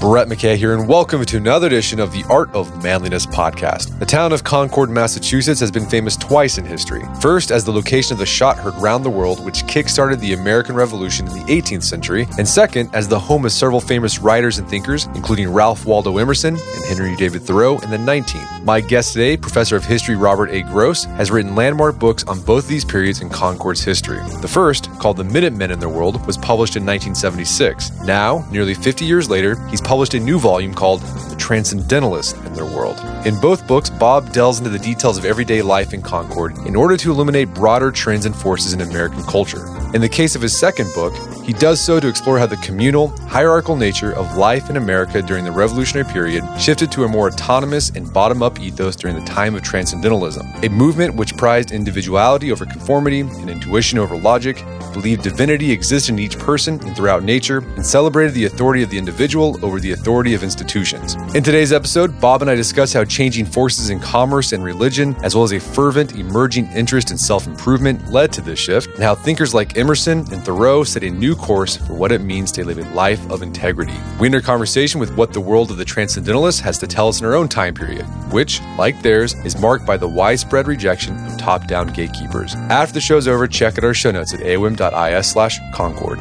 Brett McKay here, and welcome to another edition of the Art of Manliness podcast. The town of Concord, Massachusetts has been famous twice in history. First, as the location of the shot heard round the world, which kickstarted the American Revolution in the 18th century, and second, as the home of several famous writers and thinkers, including Ralph Waldo Emerson and Henry David Thoreau in the 19th. My guest today, Professor of History Robert A. Gross, has written landmark books on both these periods in Concord's history. The first, called The Minutemen and Their World, was published in 1976. Now, nearly 50 years later, he's published a new volume called The Transcendentalists and Their World. In both books, Bob delves into the details of everyday life in Concord in order to illuminate broader trends and forces in American culture. In the case of his second book, he does so to explore how the communal, hierarchical nature of life in America during the Revolutionary period shifted to a more autonomous and bottom up ethos during the time of Transcendentalism, a movement which prized individuality over conformity and intuition over logic, believed divinity existed in each person and throughout nature, and celebrated the authority of the individual over the authority of institutions. In today's episode, Bob and I discuss how changing forces in commerce and religion, as well as a fervent, emerging interest in self improvement, led to this shift, and how thinkers like Emerson and Thoreau set a new course for what it means to live a life of integrity. We enter conversation with what the world of the Transcendentalists has to tell us in our own time period, which, like theirs, is marked by the widespread rejection of top down gatekeepers. After the show's over, check out our show notes at aom.is slash concord.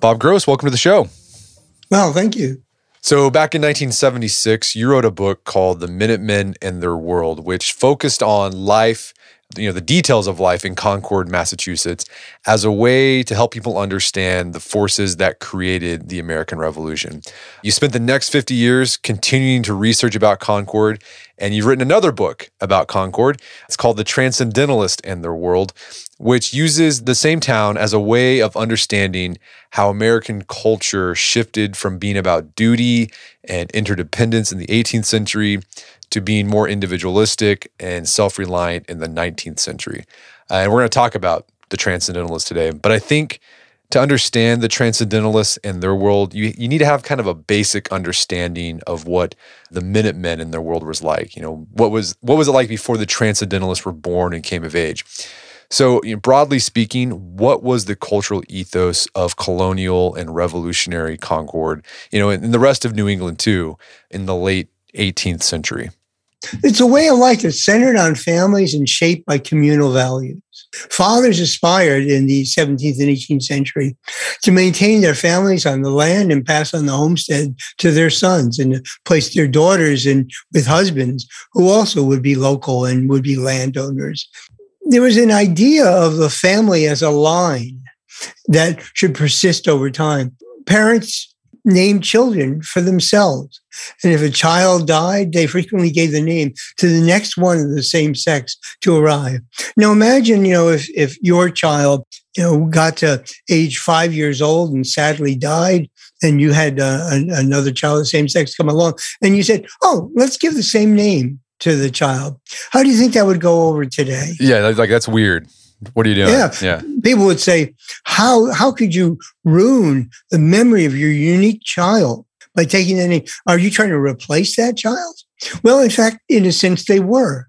Bob Gross, welcome to the show. Well, thank you. So, back in 1976, you wrote a book called The Minutemen and Their World, which focused on life, you know, the details of life in Concord, Massachusetts, as a way to help people understand the forces that created the American Revolution. You spent the next 50 years continuing to research about Concord, and you've written another book about Concord. It's called The Transcendentalist and Their World, which uses the same town as a way of understanding how American culture shifted from being about duty and interdependence in the 18th century to being more individualistic and self reliant in the 19th century. Uh, and we're going to talk about the Transcendentalists today. But I think to understand the Transcendentalists and their world, you, you need to have kind of a basic understanding of what the Minutemen in their world was like. You know, what was what was it like before the Transcendentalists were born and came of age? So, you know, broadly speaking, what was the cultural ethos of colonial and revolutionary Concord, you know, and the rest of New England too, in the late 18th century? It's a way of life that's centered on families and shaped by communal values. Fathers aspired in the 17th and 18th century to maintain their families on the land and pass on the homestead to their sons and to place their daughters in with husbands who also would be local and would be landowners. There was an idea of the family as a line that should persist over time. Parents named children for themselves. And if a child died, they frequently gave the name to the next one of the same sex to arrive. Now imagine, you know, if, if your child, you know, got to age five years old and sadly died, and you had uh, another child of the same sex come along, and you said, "Oh, let's give the same name to the child." How do you think that would go over today? Yeah, like that's weird. What are you doing? Yeah. yeah. People would say, how, how could you ruin the memory of your unique child by taking any? Are you trying to replace that child? Well, in fact, in a sense, they were.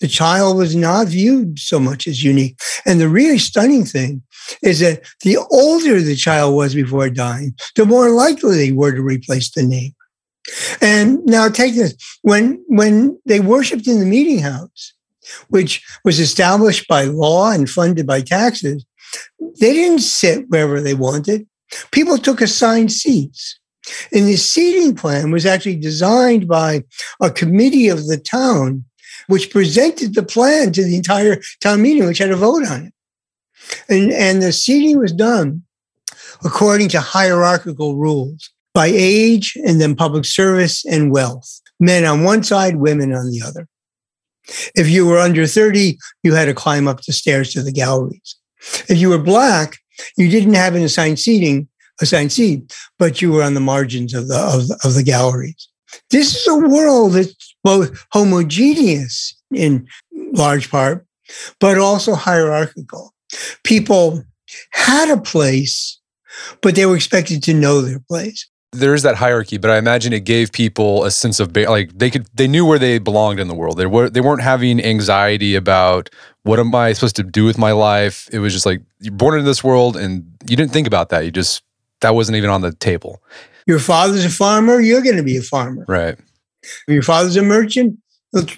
The child was not viewed so much as unique. And the really stunning thing is that the older the child was before dying, the more likely they were to replace the name. And now take this when when they worshipped in the meeting house, which was established by law and funded by taxes, they didn't sit wherever they wanted. People took assigned seats. And the seating plan was actually designed by a committee of the town, which presented the plan to the entire town meeting, which had a vote on it. And, and the seating was done according to hierarchical rules by age and then public service and wealth. Men on one side, women on the other. If you were under 30, you had to climb up the stairs to the galleries. If you were black, you didn't have an assigned seating, assigned seat, but you were on the margins of the of, of the galleries. This is a world that's both homogeneous in large part, but also hierarchical. People had a place, but they were expected to know their place there is that hierarchy, but I imagine it gave people a sense of like they could they knew where they belonged in the world. They were they weren't having anxiety about what am I supposed to do with my life. It was just like you're born into this world, and you didn't think about that. You just that wasn't even on the table. Your father's a farmer. You're going to be a farmer, right? If your father's a merchant.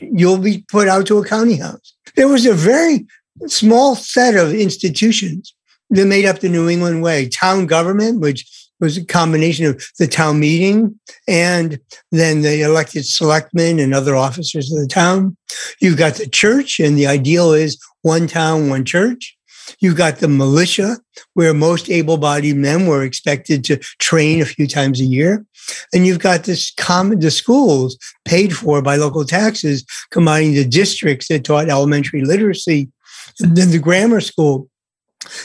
You'll be put out to a county house. There was a very small set of institutions that made up the New England way. Town government, which was a combination of the town meeting and then the elected selectmen and other officers of the town. You've got the church, and the ideal is one town, one church. You've got the militia, where most able bodied men were expected to train a few times a year. And you've got this common, the schools paid for by local taxes, combining the districts that taught elementary literacy, and then the grammar school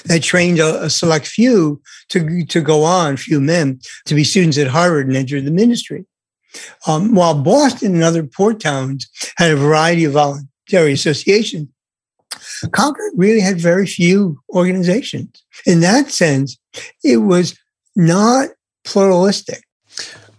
that trained a, a, select few to, to go on, few men, to be students at Harvard and enter the ministry. Um, while Boston and other port towns had a variety of voluntary associations, Concord really had very few organizations. In that sense, it was not pluralistic.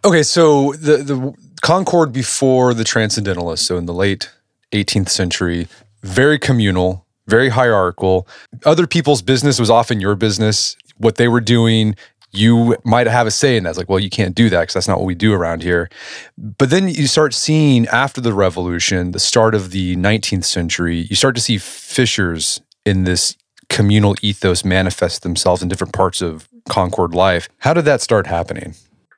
Okay, so the, the Concord before the Transcendentalists, so in the late 18th century, very communal, very hierarchical. Other people's business was often your business. What they were doing, you might have a say in that. It's like, well, you can't do that because that's not what we do around here. But then you start seeing after the revolution, the start of the 19th century, you start to see fissures in this communal ethos manifest themselves in different parts of Concord life. How did that start happening?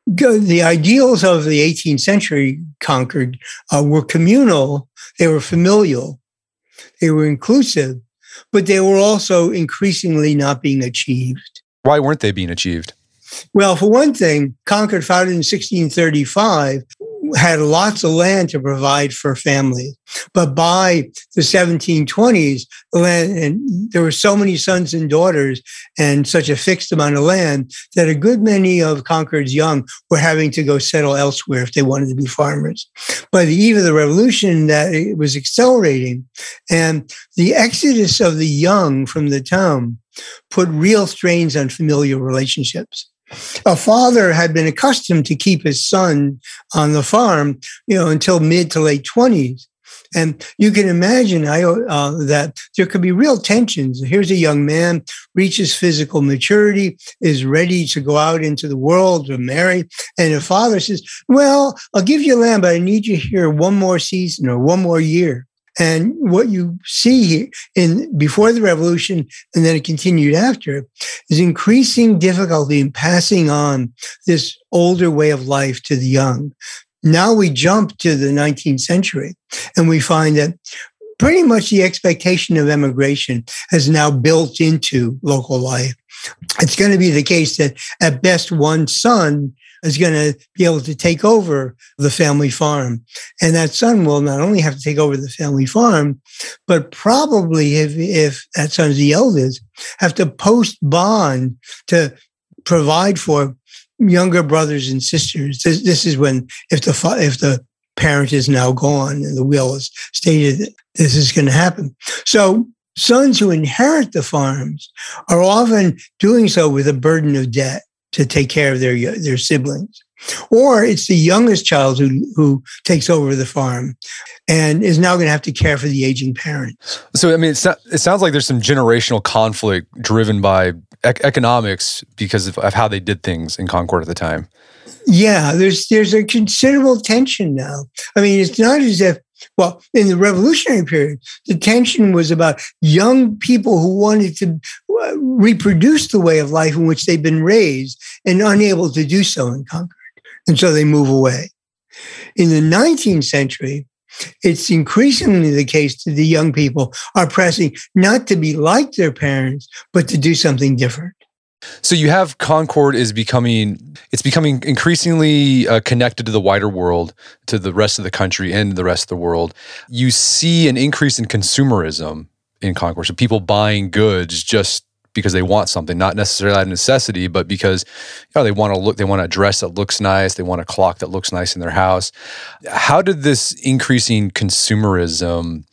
The ideals of the 18th century Concord uh, were communal, they were familial, they were inclusive, but they were also increasingly not being achieved. Why weren't they being achieved? Well, for one thing, Concord, founded in 1635, had lots of land to provide for families. But by the 1720s, the land, and there were so many sons and daughters and such a fixed amount of land that a good many of Concord's young were having to go settle elsewhere if they wanted to be farmers. By the eve of the revolution, that it was accelerating. And the exodus of the young from the town put real strains on familial relationships a father had been accustomed to keep his son on the farm, you know, until mid to late 20s. And you can imagine I, uh, that there could be real tensions. Here's a young man, reaches physical maturity, is ready to go out into the world to marry. And the father says, Well, I'll give you land, but I need you here one more season or one more year. And what you see here in before the revolution, and then it continued after, is increasing difficulty in passing on this older way of life to the young. Now we jump to the 19th century and we find that pretty much the expectation of emigration has now built into local life. It's going to be the case that at best one son is going to be able to take over the family farm. And that son will not only have to take over the family farm, but probably if, if that son's the eldest, have to post bond to provide for younger brothers and sisters. This, this is when, if the, if the parent is now gone and the will is stated this is going to happen. So sons who inherit the farms are often doing so with a burden of debt to take care of their their siblings or it's the youngest child who who takes over the farm and is now going to have to care for the aging parents. So I mean, it, it sounds like there's some generational conflict driven by ec- economics because of, of how they did things in Concord at the time. Yeah, there's there's a considerable tension now. I mean, it's not as if well, in the revolutionary period, the tension was about young people who wanted to reproduce the way of life in which they've been raised and unable to do so in Concord. And so they move away. In the 19th century, it's increasingly the case that the young people are pressing not to be like their parents, but to do something different. So you have Concord is becoming it's becoming increasingly uh, connected to the wider world, to the rest of the country and the rest of the world. You see an increase in consumerism in Concord, so people buying goods just because they want something, not necessarily out of necessity, but because you know they want to look, they want a dress that looks nice, they want a clock that looks nice in their house. How did this increasing consumerism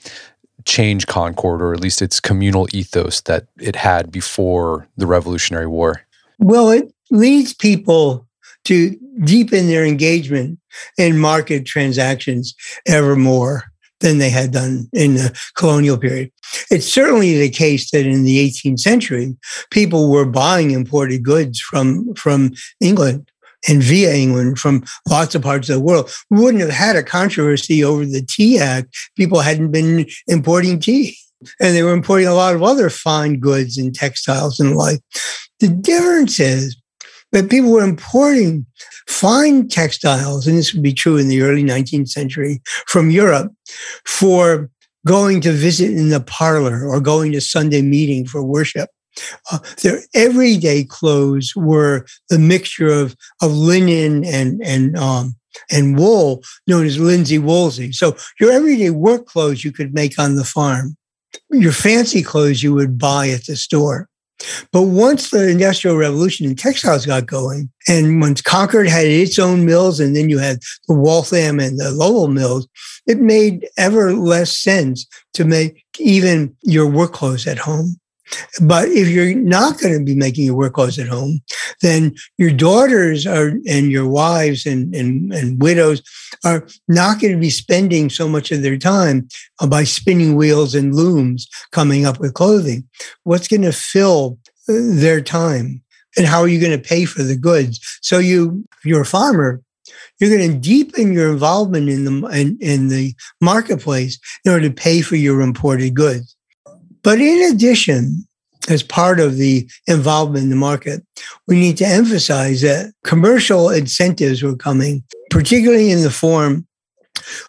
change Concord, or at least its communal ethos that it had before the Revolutionary War? Well, it leads people to deepen their engagement in market transactions ever more than they had done in the colonial period. It's certainly the case that in the 18th century, people were buying imported goods from, from England and via England from lots of parts of the world. We wouldn't have had a controversy over the Tea Act. People hadn't been importing tea. And they were importing a lot of other fine goods and textiles and the like. The difference is that people were importing fine textiles, and this would be true in the early 19th century from Europe for going to visit in the parlor or going to Sunday meeting for worship. Uh, their everyday clothes were the mixture of, of linen and, and, um, and wool known as linsey woolsey. So your everyday work clothes you could make on the farm. Your fancy clothes you would buy at the store. But once the Industrial Revolution and textiles got going, and once Concord had its own mills, and then you had the Waltham and the Lowell mills, it made ever less sense to make even your work clothes at home. But if you're not going to be making your work clothes at home, then your daughters are and your wives and, and, and widows are not going to be spending so much of their time by spinning wheels and looms coming up with clothing. What's going to fill uh, their time? And how are you going to pay for the goods? So you, you're a farmer, you're going to deepen your involvement in the in, in the marketplace in order to pay for your imported goods. But in addition, as part of the involvement in the market, we need to emphasize that commercial incentives were coming, particularly in the form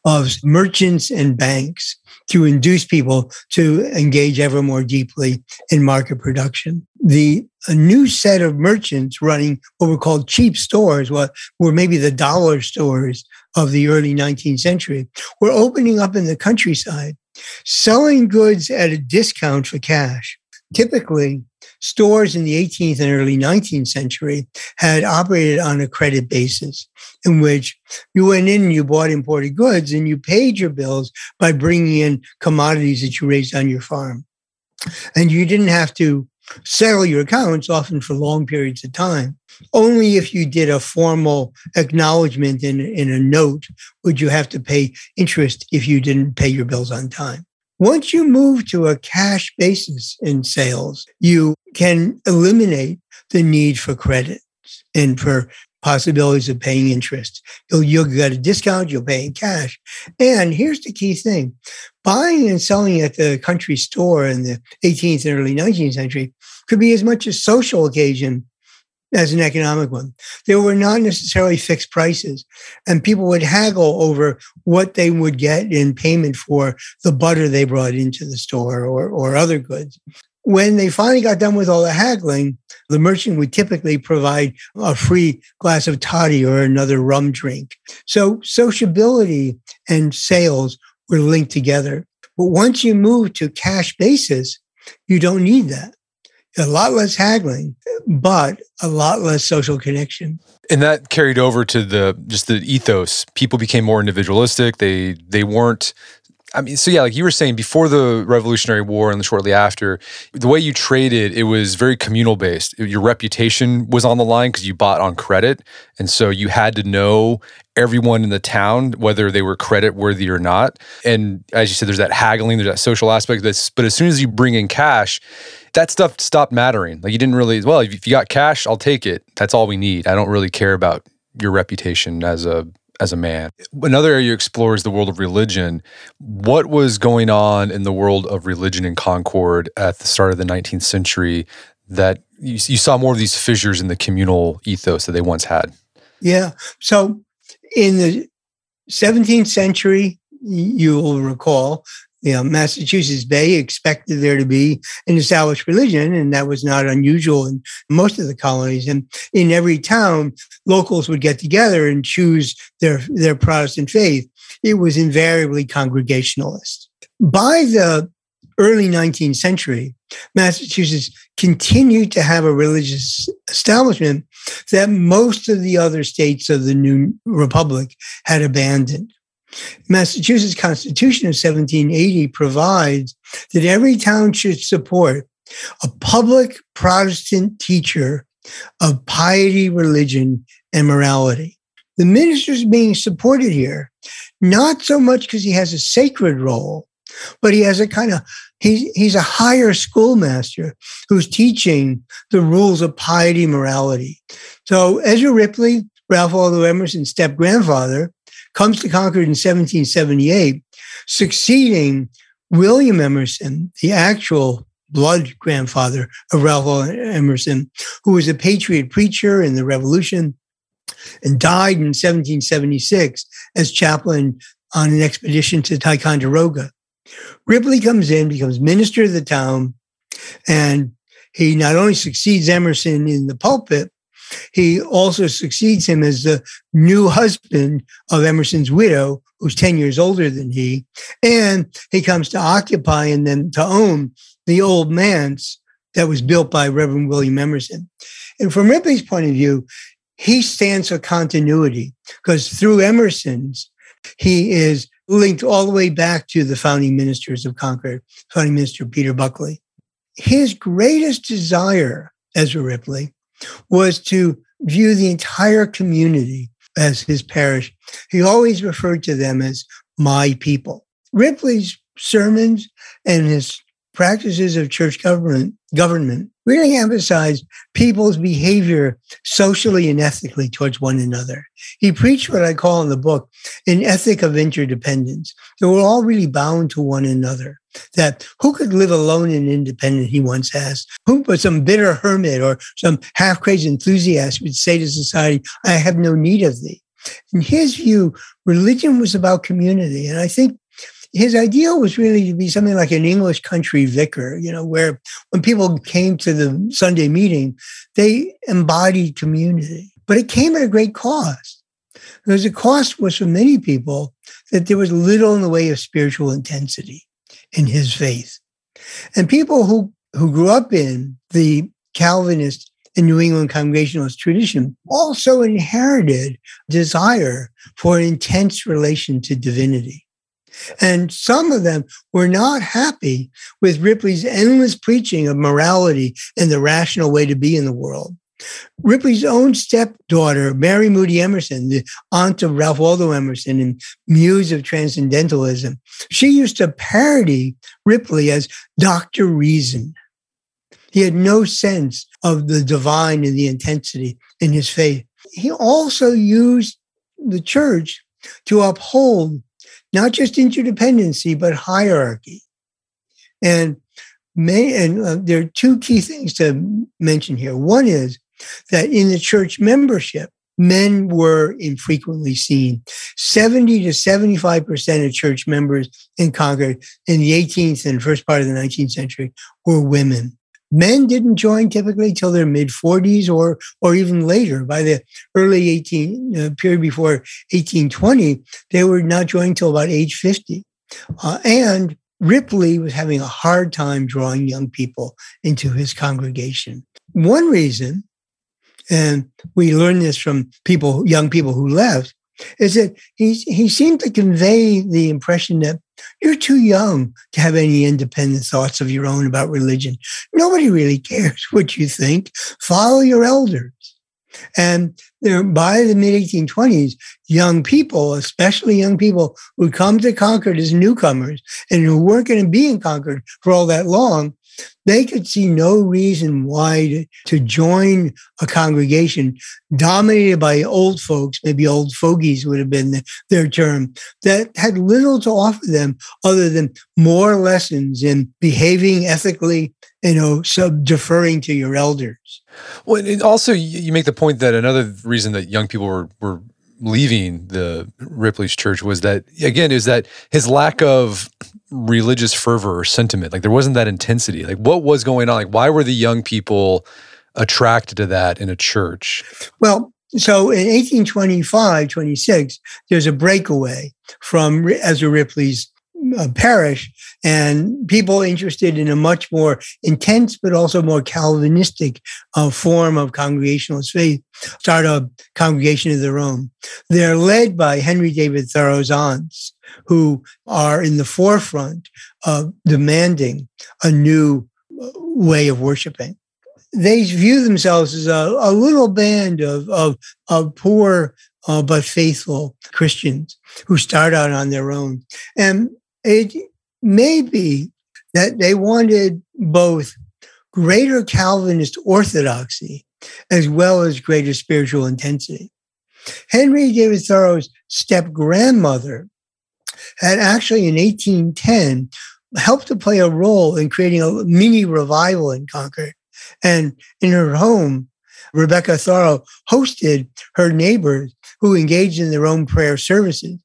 of merchants and banks to induce people to engage ever more deeply in market production. The a new set of merchants running what were called cheap stores, what were maybe the dollar stores of the early 19th century, were opening up in the countryside selling goods at a discount for cash. Typically, stores in the 18th and early 19th century had operated on a credit basis in which you went in and you bought imported goods and you paid your bills by bringing in commodities that you raised on your farm. And you didn't have to settle your accounts often for long periods of time. Only if you did a formal acknowledgement in, in a note would you have to pay interest if you didn't pay your bills on time. Once you move to a cash basis in sales, you can eliminate the need for credit and for possibilities of paying interest. You'll, you'll get a discount, you'll pay in cash. And here's the key thing buying and selling at the country store in the 18th and early 19th century could be as much a social occasion as an economic one. There were not necessarily fixed prices, and people would haggle over what they would get in payment for the butter they brought into the store or, or other goods. When they finally got done with all the haggling, the merchant would typically provide a free glass of toddy or another rum drink. So sociability and sales were linked together. But once you move to cash basis, you don't need that a lot less haggling, but a lot less social connection. And that carried over to the just the ethos. People became more individualistic. They they weren't I mean, so yeah, like you were saying before the Revolutionary War and shortly after, the way you traded, it was very communal based. Your reputation was on the line because you bought on credit. And so you had to know everyone in the town, whether they were credit worthy or not. And as you said, there's that haggling, there's that social aspect. This, but as soon as you bring in cash, that stuff stopped mattering. Like you didn't really, well, if you got cash, I'll take it. That's all we need. I don't really care about your reputation as a as a man. Another area you explore is the world of religion. What was going on in the world of religion in Concord at the start of the 19th century that you, you saw more of these fissures in the communal ethos that they once had? Yeah. So in the 17th century, you will recall you know, Massachusetts Bay expected there to be an established religion, and that was not unusual in most of the colonies. And in every town, locals would get together and choose their, their Protestant faith. It was invariably Congregationalist. By the early 19th century, Massachusetts continued to have a religious establishment that most of the other states of the new republic had abandoned. Massachusetts Constitution of 1780 provides that every town should support a public Protestant teacher of piety, religion, and morality. The minister is being supported here, not so much because he has a sacred role, but he has a kind of he's he's a higher schoolmaster who's teaching the rules of piety, morality. So Ezra Ripley, Ralph Waldo Emerson's step grandfather, comes to Concord in 1778, succeeding William Emerson, the actual blood grandfather of Ralph Emerson, who was a patriot preacher in the Revolution and died in 1776 as chaplain on an expedition to Ticonderoga. Ripley comes in, becomes minister of the town, and he not only succeeds Emerson in the pulpit, he also succeeds him as the new husband of Emerson's widow, who's 10 years older than he. And he comes to occupy and then to own the old manse that was built by Reverend William Emerson. And from Ripley's point of view, he stands for continuity because through Emerson's, he is linked all the way back to the founding ministers of Concord, founding minister Peter Bulkeley. His greatest desire, Ezra Ripley, was to view the entire community as his parish. He always referred to them as my people. Ripley's sermons and his practices of church government government really emphasized people's behavior socially and ethically towards one another. He preached what I call in the book an ethic of interdependence. That we're all really bound to one another. That who could live alone and independent, he once asked. Who but some bitter hermit or some half crazy enthusiast would say to society, I have no need of thee. In his view, religion was about community. And I think his ideal was really to be something like an English country vicar, you know, where when people came to the Sunday meeting, they embodied community. But it came at a great cost. Because the cost was for many people that there was little in the way of spiritual intensity in his faith. And people who, who grew up in the Calvinist and New England Congregationalist tradition also inherited desire for intense relation to divinity. And some of them were not happy with Ripley's endless preaching of morality and the rational way to be in the world. Ripley's own stepdaughter, Mary Moody Emerson, the aunt of Ralph Waldo Emerson and muse of transcendentalism, she used to parody Ripley as Dr. Reason. He had no sense of the divine and the intensity in his faith. He also used the church to uphold not just interdependency, but hierarchy. And, may, and uh, there are two key things to mention here. One is that in the church membership, men were infrequently seen. 70 to 75% of church members in Concord in the 18th and first part of the 19th century were women. Men didn't join typically till their mid 40s or or even later. By the early 18 uh, period before 1820, they were not joining till about age 50. Uh, and Ripley was having a hard time drawing young people into his congregation. One reason, and we learned this from people, young people who left, is that he, he seemed to convey the impression that you're too young to have any independent thoughts of your own about religion. Nobody really cares what you think. Follow your elders. And by the mid 1820s, young people, especially young people who come to Concord as newcomers and who weren't going to be in Concord for all that long, they could see no reason why to, to, join a congregation dominated by old folks, maybe old fogies would have been the, their term, that had little to offer them other than more lessons in behaving ethically, you know, sub deferring to your elders. Well, and also you make the point that another reason that young people were, were leaving the Ripley's church was that again is that his lack of religious fervor or sentiment. Like there wasn't that intensity. Like what was going on? Like why were the young people attracted to that in a church? Well so in 1825 26 there's a breakaway from Ezra Ripley's uh, parish and people interested in a much more intense but also more Calvinistic uh, form of congregationalist faith start a congregation of their own. They're led by Henry David Thoreau's aunts, who are in the forefront of demanding a new uh, way of worshiping. They view themselves as a, a little band of, of, of poor uh, but faithful Christians who start out on their own. And it may be that they wanted both greater Calvinist orthodoxy as well as greater spiritual intensity. Henry David Thoreau's step grandmother had actually in 1810 helped to play a role in creating a mini revival in Concord. And in her home, Rebecca Thoreau hosted her neighbors who engaged in their own prayer services.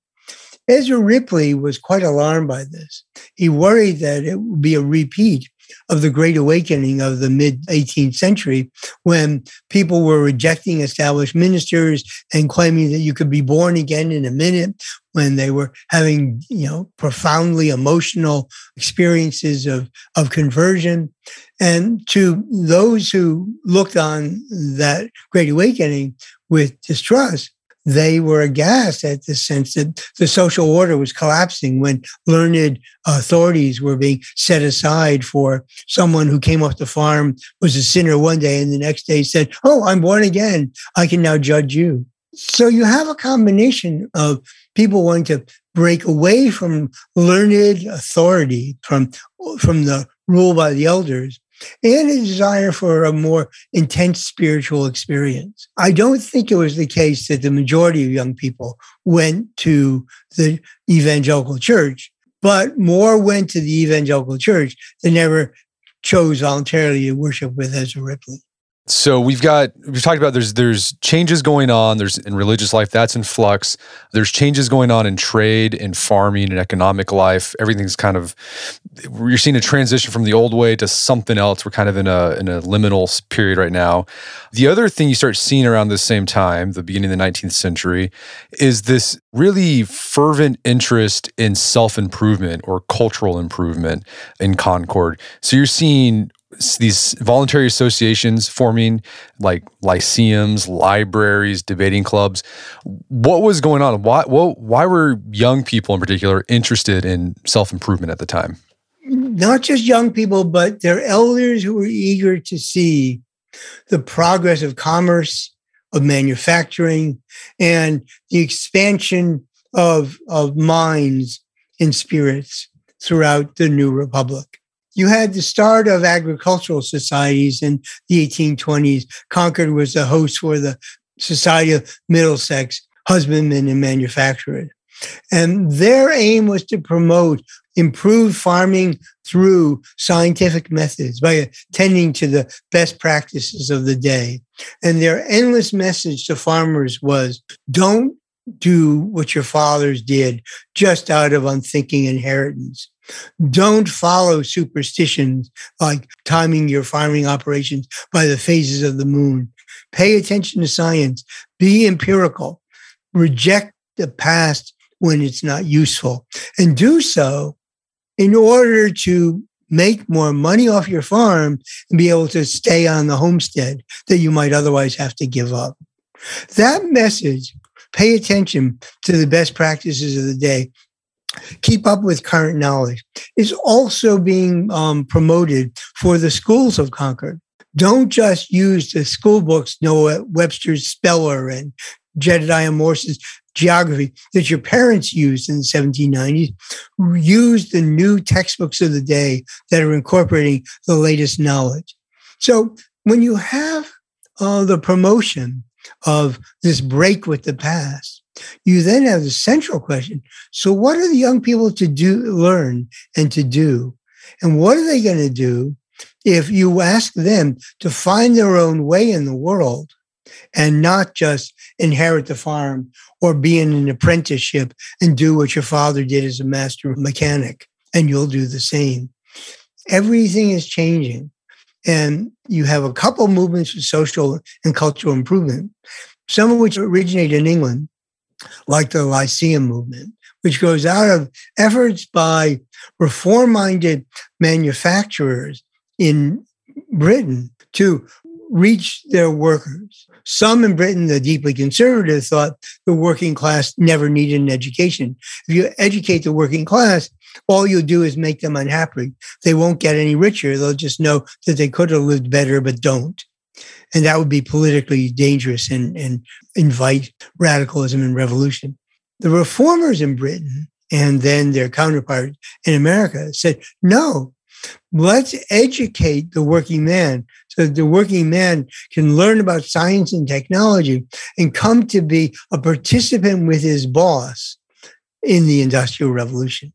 Ezra Ripley was quite alarmed by this. He worried that it would be a repeat of the Great Awakening of the mid 18th century when people were rejecting established ministers and claiming that you could be born again in a minute, when they were having, you know, profoundly emotional experiences of, of conversion. And to those who looked on that Great Awakening with distrust, they were aghast at the sense that the social order was collapsing when learned authorities were being set aside for someone who came off the farm, was a sinner one day, and the next day said, Oh, I'm born again. I can now judge you. So you have a combination of people wanting to break away from learned authority, from, from the rule by the elders, and a desire for a more intense spiritual experience. I don't think it was the case that the majority of young people went to the evangelical church, but more went to the evangelical church than never chose voluntarily to worship with Ezra Ripley. So we've got we've talked about there's there's changes going on there's in religious life that's in flux. There's changes going on in trade and farming and economic life. Everything's kind of you're seeing a transition from the old way to something else. We're kind of in a in a liminal period right now. The other thing you start seeing around the same time the beginning of the 19th century is this really fervent interest in self-improvement or cultural improvement in Concord. So you're seeing these voluntary associations forming like lyceums libraries debating clubs. What was going on? Why what, why were young people in particular interested in self-improvement at the time? Not just young people but their elders who were eager to see the progress of commerce of manufacturing and the expansion of, of minds and spirits throughout the new republic you had the start of agricultural societies in the 1820s. Concord was the host for the Society of Middlesex Husbandmen and Manufacturers. And their aim was to promote improved farming through scientific methods by attending to the best practices of the day. And their endless message to farmers was don't do what your fathers did just out of unthinking inheritance. Don't follow superstitions like timing your farming operations by the phases of the moon. Pay attention to science. Be empirical. Reject the past when it's not useful and do so in order to make more money off your farm and be able to stay on the homestead that you might otherwise have to give up. That message, pay attention to the best practices of the day, keep up with current knowledge is also being um, promoted for the schools of Concord. Don't just use the school books, Noah Webster's Speller and Jedediah Morse's geography that your parents used in the 1790s. Use the new textbooks of the day that are incorporating the latest knowledge. So when you have uh, the promotion of this break with the past, you then have the central question. So what are the young people to do, learn and to do? And what are they going to do if you ask them to find their own way in the world and not just inherit the farm or be in an apprenticeship and do what your father did as a master mechanic and you'll do the same. Everything is changing. And you have a couple movements for social and cultural improvement, some of which originate in England, like the Lyceum movement, which goes out of efforts by reform minded manufacturers in Britain to reach their workers. Some in Britain, the deeply conservative, thought the working class never needed an education. If you educate the working class, all you'll do is make them unhappy. They won't get any richer. They'll just know that they could have lived better, but don't. And that would be politically dangerous and, and invite radicalism and revolution. The reformers in Britain and then their counterpart in America said, no, let's educate the working man so that the working man can learn about science and technology and come to be a participant with his boss in the Industrial Revolution.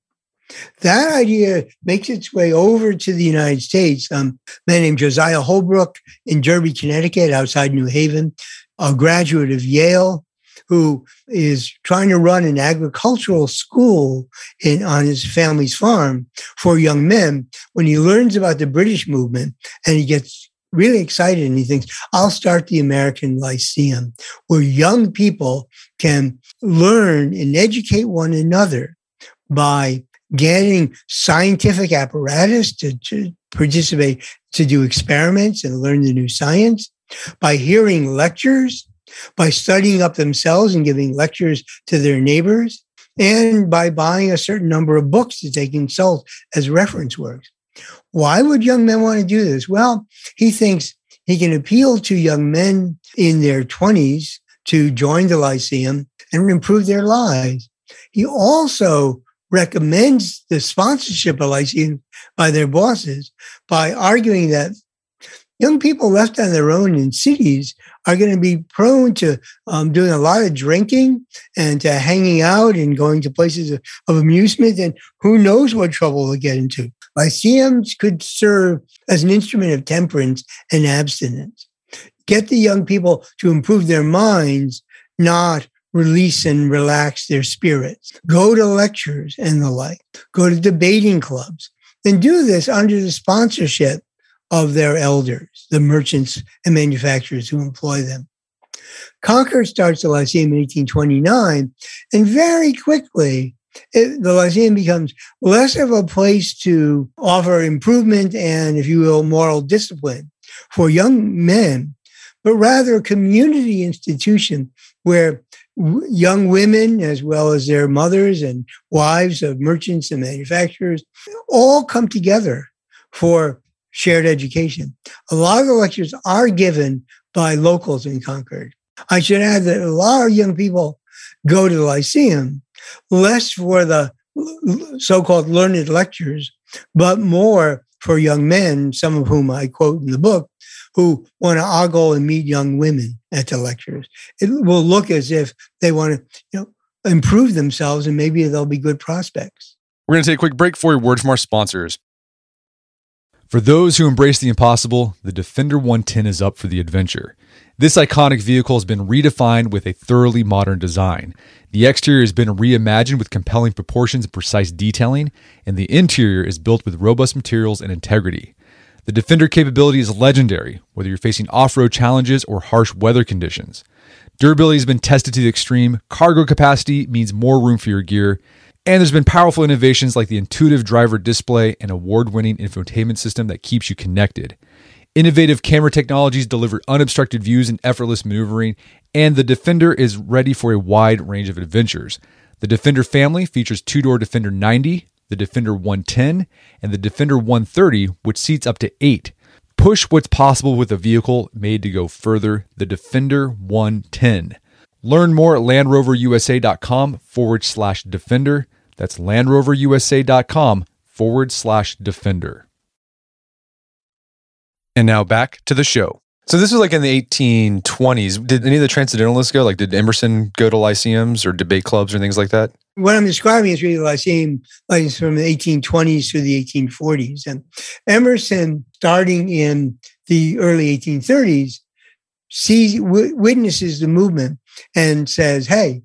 That idea makes its way over to the United States. Um, a man named Josiah Holbrook in Derby, Connecticut, outside New Haven, a graduate of Yale, who is trying to run an agricultural school in, on his family's farm for young men. When he learns about the British movement and he gets really excited and he thinks, I'll start the American Lyceum where young people can learn and educate one another by getting scientific apparatus to, to participate, to do experiments and learn the new science, by hearing lectures, by studying up themselves and giving lectures to their neighbors, and by buying a certain number of books that they consult as reference works. Why would young men want to do this? Well, he thinks he can appeal to young men in their 20s to join the Lyceum and improve their lives. He also recommends the sponsorship of Lyceum by their bosses by arguing that young people left on their own in cities are going to be prone to um, doing a lot of drinking and to hanging out and going to places of, of amusement and who knows what trouble they'll get into. Lyceums could serve as an instrument of temperance and abstinence. Get the young people to improve their minds, not release and relax their spirits. Go to lectures and the like. Go to debating clubs. And do this under the sponsorship of their elders, the merchants and manufacturers who employ them. Concord starts the Lyceum in 1829, and very quickly, it, the Lyceum becomes less of a place to offer improvement and, if you will, moral discipline for young men, but rather a community institution where young women, as well as their mothers and wives of merchants and manufacturers, all come together for shared education. A lot of the lectures are given by locals in Concord. I should add that a lot of young people go to the Lyceum, less for the so called learned lectures, but more for young men, some of whom I quote in the book, who want to ogle and meet young women at the lectures. It will look as if they want to, you know, improve themselves and maybe they'll be good prospects. We're going to take a quick break for a word from our sponsors. For those who embrace the impossible, the Defender 110 is up for the adventure. This iconic vehicle has been redefined with a thoroughly modern design. The exterior has been reimagined with compelling proportions and precise detailing, and the interior is built with robust materials and integrity. The Defender capability is legendary, whether you're facing off road challenges or harsh weather conditions. Durability has been tested to the extreme, cargo capacity means more room for your gear, and there's been powerful innovations like the intuitive driver display and award winning infotainment system that keeps you connected. Innovative camera technologies deliver unobstructed views and effortless maneuvering, and the Defender is ready for a wide range of adventures. The Defender family features two door Defender 90, the Defender 110, and the Defender 130, which seats up to eight. Push what's possible with a vehicle made to go further, the Defender 110. Learn more at LandRoverUSA.com forward slash Defender. That's LandRoverUSA.com forward slash Defender. And now back to the show. So this was like in the 1820s. Did any of the transcendentalists go? Like, did Emerson go to lyceums or debate clubs or things like that? What I'm describing is really the lyceum like from the 1820s to the 1840s. And Emerson, starting in the early 1830s, sees w- witnesses the movement and says, "Hey,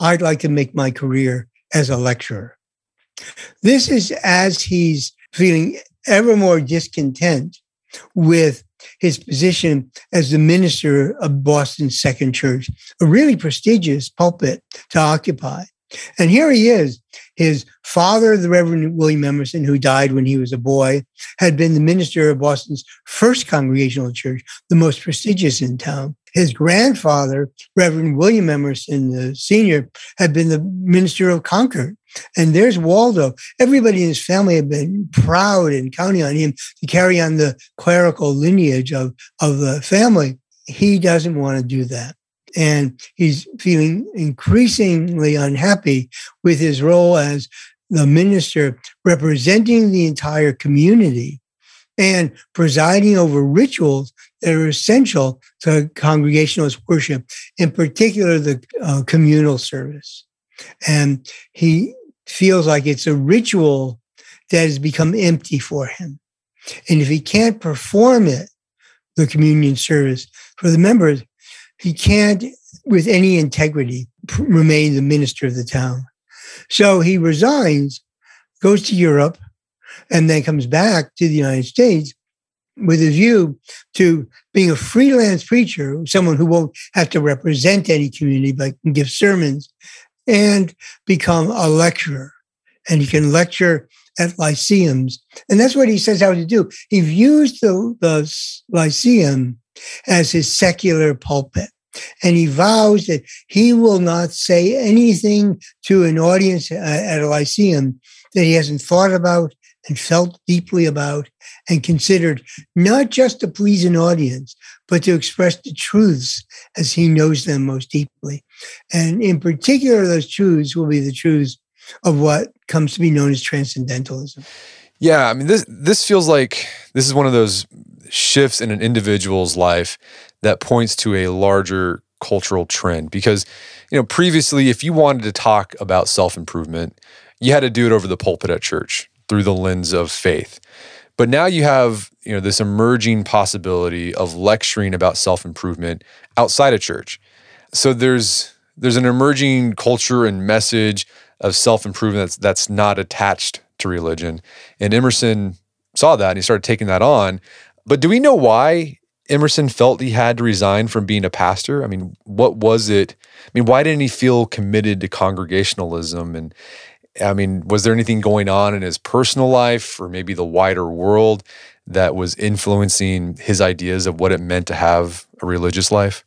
I'd like to make my career as a lecturer." This is as he's feeling ever more discontent with his position as the minister of Boston's Second Church, a really prestigious pulpit to occupy. And here he is. His father, the Reverend William Emerson, who died when he was a boy, had been the minister of Boston's first congregational church, the most prestigious in town. His grandfather, Reverend William Emerson, the senior, had been the minister of Concord. And there's Waldo. Everybody in his family had been proud and counting on him to carry on the clerical lineage of, of the family. He doesn't want to do that and he's feeling increasingly unhappy with his role as the minister representing the entire community and presiding over rituals that are essential to congregationalist worship, in particular the uh, communal service. And he feels like it's a ritual that has become empty for him. And if he can't perform it, the communion service for the members, he can't, with any integrity, remain the minister of the town. So he resigns, goes to Europe, and then comes back to the United States with a view to being a freelance preacher, someone who won't have to represent any community but can give sermons and become a lecturer. And he can lecture at lyceums. And that's what he says how to do. He views the, the lyceum as his secular pulpit. And he vows that he will not say anything to an audience uh, at a lyceum that he hasn't thought about and felt deeply about and considered not just to please an audience, but to express the truths as he knows them most deeply. And in particular, those truths will be the truths of what comes to be known as transcendentalism. Yeah, I mean this this feels like this is one of those shifts in an individual's life that points to a larger cultural trend. Because you know previously if you wanted to talk about self-improvement you had to do it over the pulpit at church through the lens of faith. But now you have you know this emerging possibility of lecturing about self-improvement outside of church. So there's there's an emerging culture and message of self-improvement that's that's not attached to religion. And emerson saw that and he started taking that on but do we know why Emerson felt he had to resign from being a pastor? I mean, what was it? I mean, why didn't he feel committed to congregationalism? And I mean, was there anything going on in his personal life or maybe the wider world that was influencing his ideas of what it meant to have a religious life?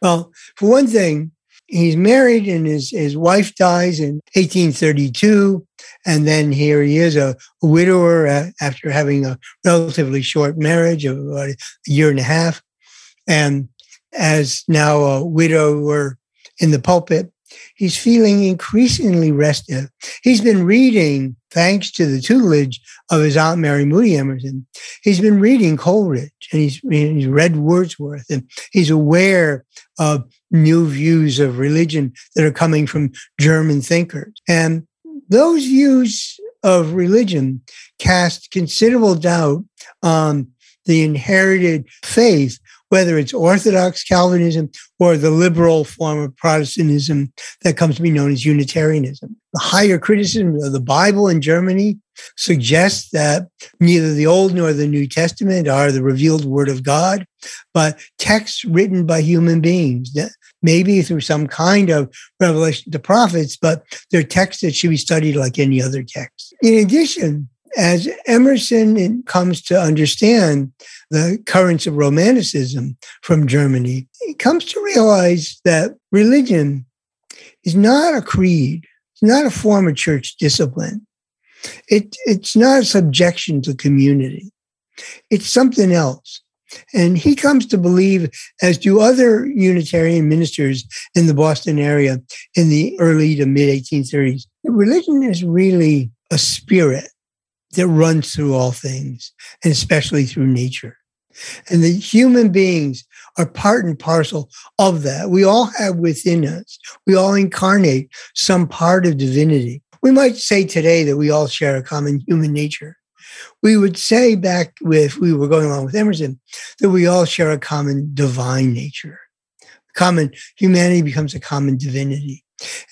Well, for one thing, he's married and his, his wife dies in 1832. And then here he is, a, widower uh, after having a relatively short marriage of about a year and a half. And as now a widower in the pulpit, he's feeling increasingly restive. He's been reading, thanks to the tutelage of his aunt Mary Moody Emerson, he's been reading Coleridge and he's, he's read Wordsworth and he's aware of new views of religion that are coming from German thinkers. And those views of religion cast considerable doubt on the inherited faith whether it's Orthodox Calvinism or the liberal form of Protestantism that comes to be known as Unitarianism. The higher criticism of the Bible in Germany suggests that neither the Old nor the New Testament are the revealed Word of God, but texts written by human beings, maybe through some kind of revelation to prophets, but they're texts that should be studied like any other text. In addition, as Emerson comes to understand the currents of Romanticism from Germany, he comes to realize that religion is not a creed, it's not a form of church discipline. It, it's not a subjection to community. It's something else. And he comes to believe, as do other Unitarian ministers in the Boston area in the early to mid 1830s, that religion is really a spirit that runs through all things, and especially through nature. And the human beings are part and parcel of that. We all have within us, we all incarnate some part of divinity. We might say today that we all share a common human nature. We would say back if we were going along with Emerson that we all share a common divine nature. Common humanity becomes a common divinity.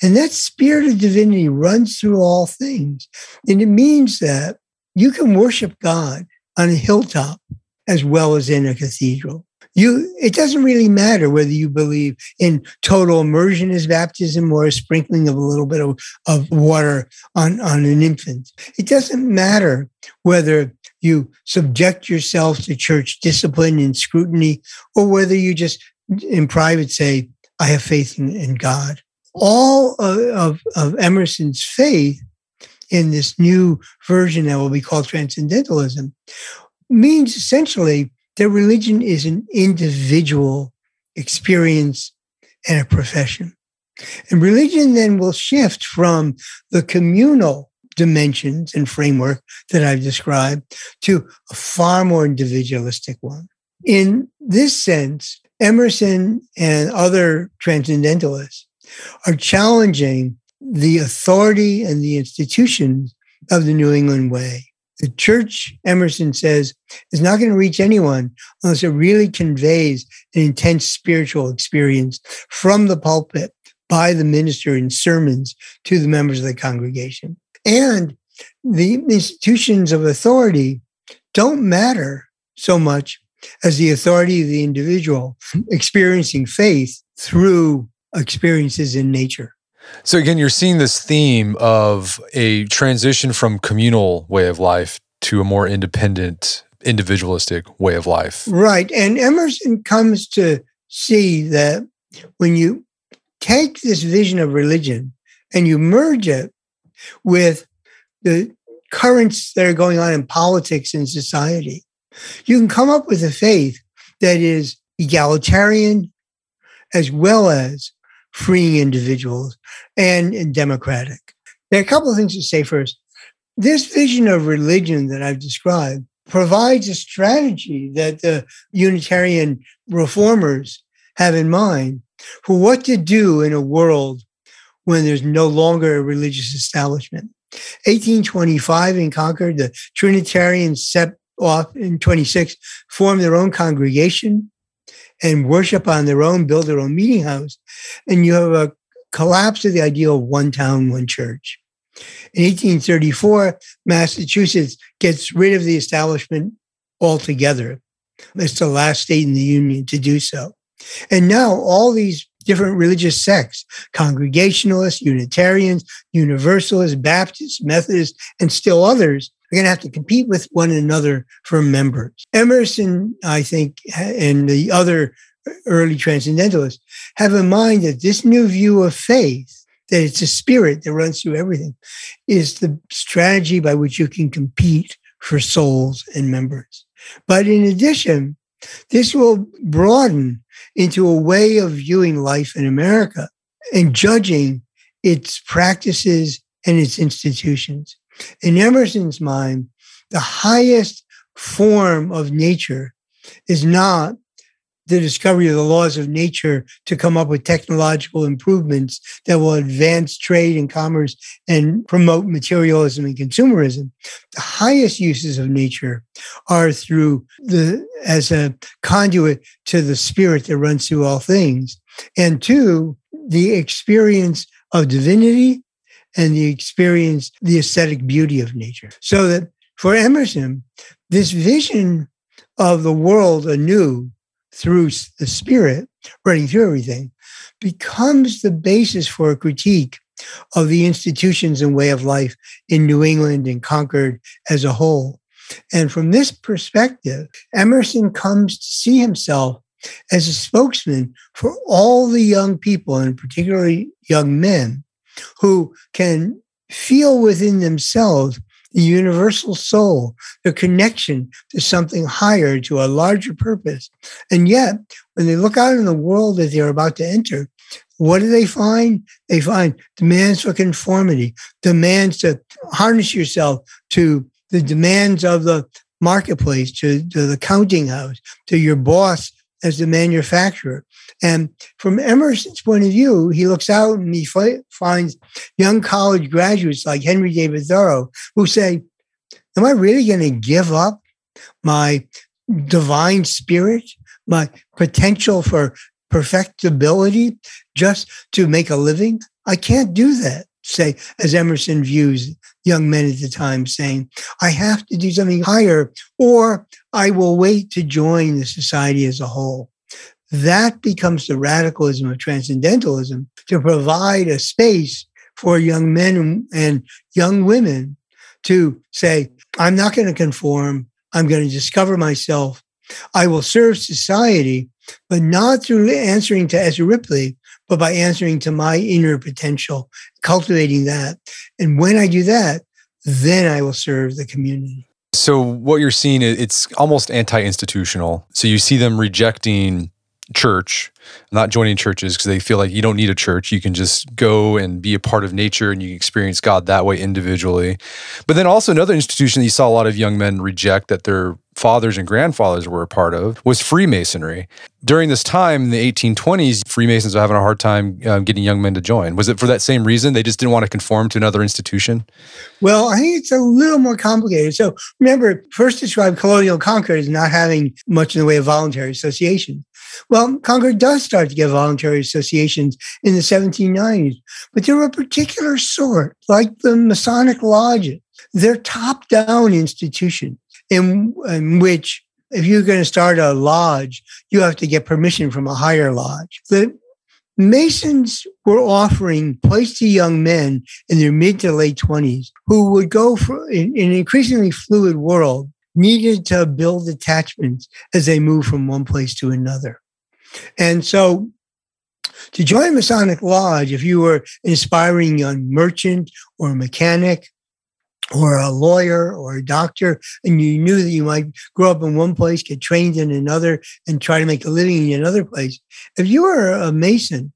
And that spirit of divinity runs through all things. And it means that you can worship God on a hilltop as well as in a cathedral. You, it doesn't really matter whether you believe in total immersion as baptism or a sprinkling of a little bit of, of water on, on an infant. It doesn't matter whether you subject yourself to church discipline and scrutiny or whether you just in private say, I have faith in, in God. All of, of, of Emerson's faith in this new version that will be called transcendentalism means essentially that religion is an individual experience and a profession. And religion then will shift from the communal dimensions and framework that I've described to a far more individualistic one. In this sense, Emerson and other transcendentalists are challenging the authority and the institutions of the New England way. The church, Emerson says, is not going to reach anyone unless it really conveys an intense spiritual experience from the pulpit by the minister in sermons to the members of the congregation. And the institutions of authority don't matter so much as the authority of the individual experiencing faith through experiences in nature. So again, you're seeing this theme of a transition from communal way of life to a more independent, individualistic way of life. Right. And Emerson comes to see that when you take this vision of religion and you merge it with the currents that are going on in politics and society, you can come up with a faith that is egalitarian as well as freeing individuals and, and democratic. There are a couple of things to say first. This vision of religion that I've described provides a strategy that the Unitarian reformers have in mind for what to do in a world when there's no longer a religious establishment. 1825 in Concord, the Trinitarians set off in 26, formed their own congregation and worship on their own, build their own meeting house. And you have a collapse of the idea of one town, one church. In 1834, Massachusetts gets rid of the establishment altogether. It's the last state in the Union to do so. And now all these different religious sects Congregationalists, Unitarians, Universalists, Baptists, Methodists, and still others are going to have to compete with one another for members. Emerson, I think, and the other early transcendentalists have in mind that this new view of faith, that it's a spirit that runs through everything, is the strategy by which you can compete for souls and members. But in addition, this will broaden into a way of viewing life in America and judging its practices and its institutions. In Emerson's mind, the highest form of nature is not the discovery of the laws of nature to come up with technological improvements that will advance trade and commerce and promote materialism and consumerism. The highest uses of nature are through the as a conduit to the spirit that runs through all things, and two, the experience of divinity and the experience, the aesthetic beauty of nature. So that for Emerson, this vision of the world anew through the spirit running through everything becomes the basis for a critique of the institutions and way of life in New England and Concord as a whole. And from this perspective, Emerson comes to see himself as a spokesman for all the young people, and particularly young men, who can feel within themselves the universal soul, the connection to something higher, to a larger purpose. And yet, when they look out in the world that they're about to enter, what do they find? They find demands for conformity, demands to harness yourself to the demands of the marketplace, to, to the counting house, to your boss as the manufacturer. And from Emerson's point of view, he looks out and he finds young college graduates like Henry David Thoreau who say, Am I really going to give up my divine spirit, my potential for perfectibility just to make a living? I can't do that. Say, as Emerson views young men at the time, saying, I have to do something higher, or I will wait to join the society as a whole. That becomes the radicalism of transcendentalism to provide a space for young men and young women to say, I'm not going to conform. I'm going to discover myself. I will serve society, but not through answering to Ezra Ripley, but by answering to my inner potential, cultivating that. And when I do that, then I will serve the community. So what you're seeing, it's almost anti-institutional. So you see them rejecting church, not joining churches because they feel like you don't need a church. You can just go and be a part of nature and you experience God that way individually. But then also another institution that you saw a lot of young men reject that their fathers and grandfathers were a part of was Freemasonry. During this time in the 1820s, Freemasons were having a hard time um, getting young men to join. Was it for that same reason? They just didn't want to conform to another institution? Well, I think it's a little more complicated. So remember, first described colonial Concord as not having much in the way of voluntary association. Well, Concord does start to get voluntary associations in the 1790s, but they're a particular sort, like the Masonic lodges. They're top down institutions in, in which if you're going to start a lodge, you have to get permission from a higher lodge. The Masons were offering place to young men in their mid to late 20s who would go for in, in an increasingly fluid world, needed to build attachments as they move from one place to another. And so to join Masonic Lodge, if you were an aspiring young merchant or mechanic or a lawyer or a doctor, and you knew that you might grow up in one place, get trained in another, and try to make a living in another place. If you were a Mason,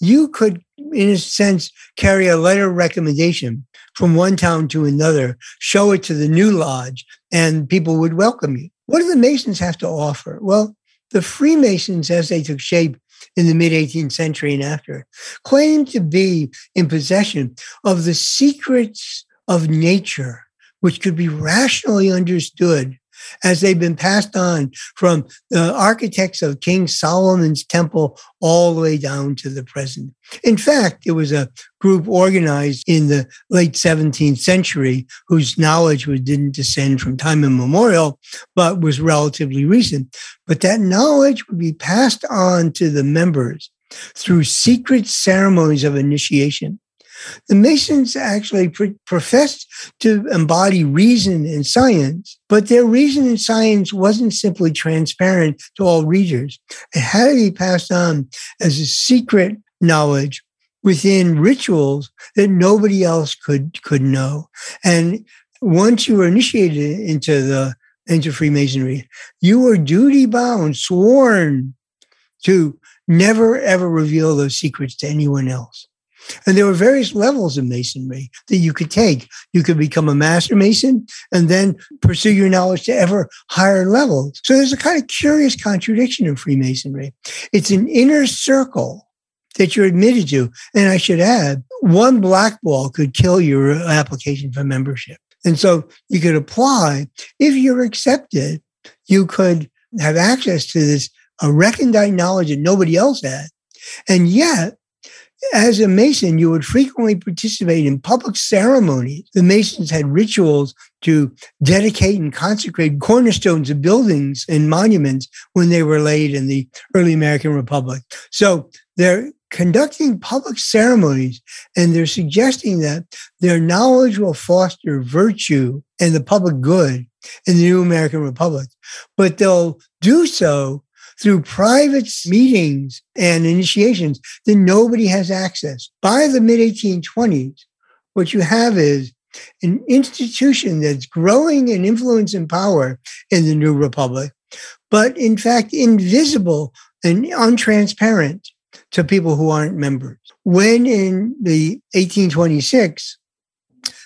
you could, in a sense, carry a letter of recommendation from one town to another, show it to the new lodge, and people would welcome you. What do the Masons have to offer? Well, the Freemasons, as they took shape in the mid 18th century and after, claimed to be in possession of the secrets of nature, which could be rationally understood as they've been passed on from the architects of King Solomon's temple all the way down to the present. In fact, it was a group organized in the late 17th century whose knowledge didn't descend from time immemorial, but was relatively recent. But that knowledge would be passed on to the members through secret ceremonies of initiation the Masons actually professed to embody reason and science, but their reason and science wasn't simply transparent to all readers. It had to be passed on as a secret knowledge within rituals that nobody else could could know. And once you were initiated into the into Freemasonry, you were duty bound, sworn to never ever reveal those secrets to anyone else. And there were various levels of masonry that you could take. You could become a master mason and then pursue your knowledge to ever higher levels. So there's a kind of curious contradiction in Freemasonry. It's an inner circle that you're admitted to. And I should add, one blackball could kill your application for membership. And so you could apply. If you're accepted, you could have access to this a recondite knowledge that nobody else had. And yet, as a Mason, you would frequently participate in public ceremonies. The Masons had rituals to dedicate and consecrate cornerstones of buildings and monuments when they were laid in the early American Republic. So they're conducting public ceremonies and they're suggesting that their knowledge will foster virtue and the public good in the new American Republic. But they'll do so through private meetings and initiations that nobody has access. By the mid 1820s, what you have is an institution that's growing in influence and power in the New Republic, but in fact invisible and untransparent to people who aren't members. When in the 1826,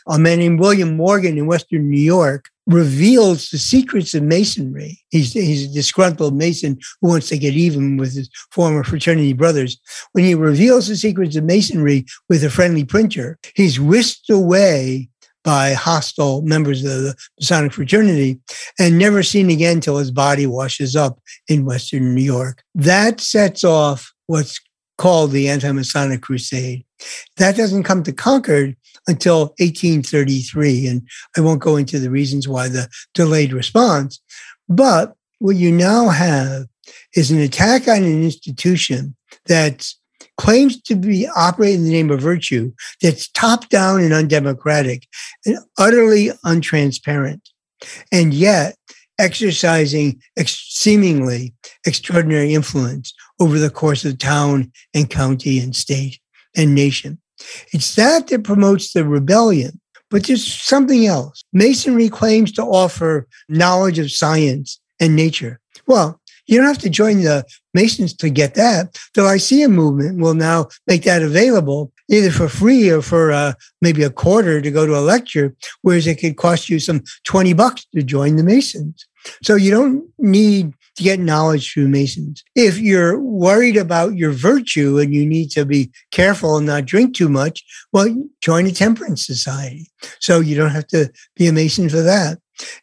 a man named William Morgan in Western New York reveals the secrets of masonry. He's, he's a disgruntled mason who wants to get even with his former fraternity brothers. When he reveals the secrets of masonry with a friendly printer, he's whisked away by hostile members of the Masonic fraternity and never seen again till his body washes up in Western New York. That sets off what's called the Anti-Masonic Crusade. That doesn't come to Concord until 1833. And I won't go into the reasons why the delayed response. But what you now have is an attack on an institution that claims to be operating in the name of virtue that's top down and undemocratic and utterly untransparent. And yet exercising ex- seemingly extraordinary influence over the course of town and county and state and nation. It's that that promotes the rebellion. But there's something else. Masonry claims to offer knowledge of science and nature. Well, you don't have to join the Masons to get that. The Lyceum movement will now make that available either for free or for uh, maybe a quarter to go to a lecture, whereas it could cost you some 20 bucks to join the Masons. So you don't need to get knowledge through Masons. If you're worried about your virtue and you need to be careful and not drink too much, well, join a temperance society. So you don't have to be a Mason for that.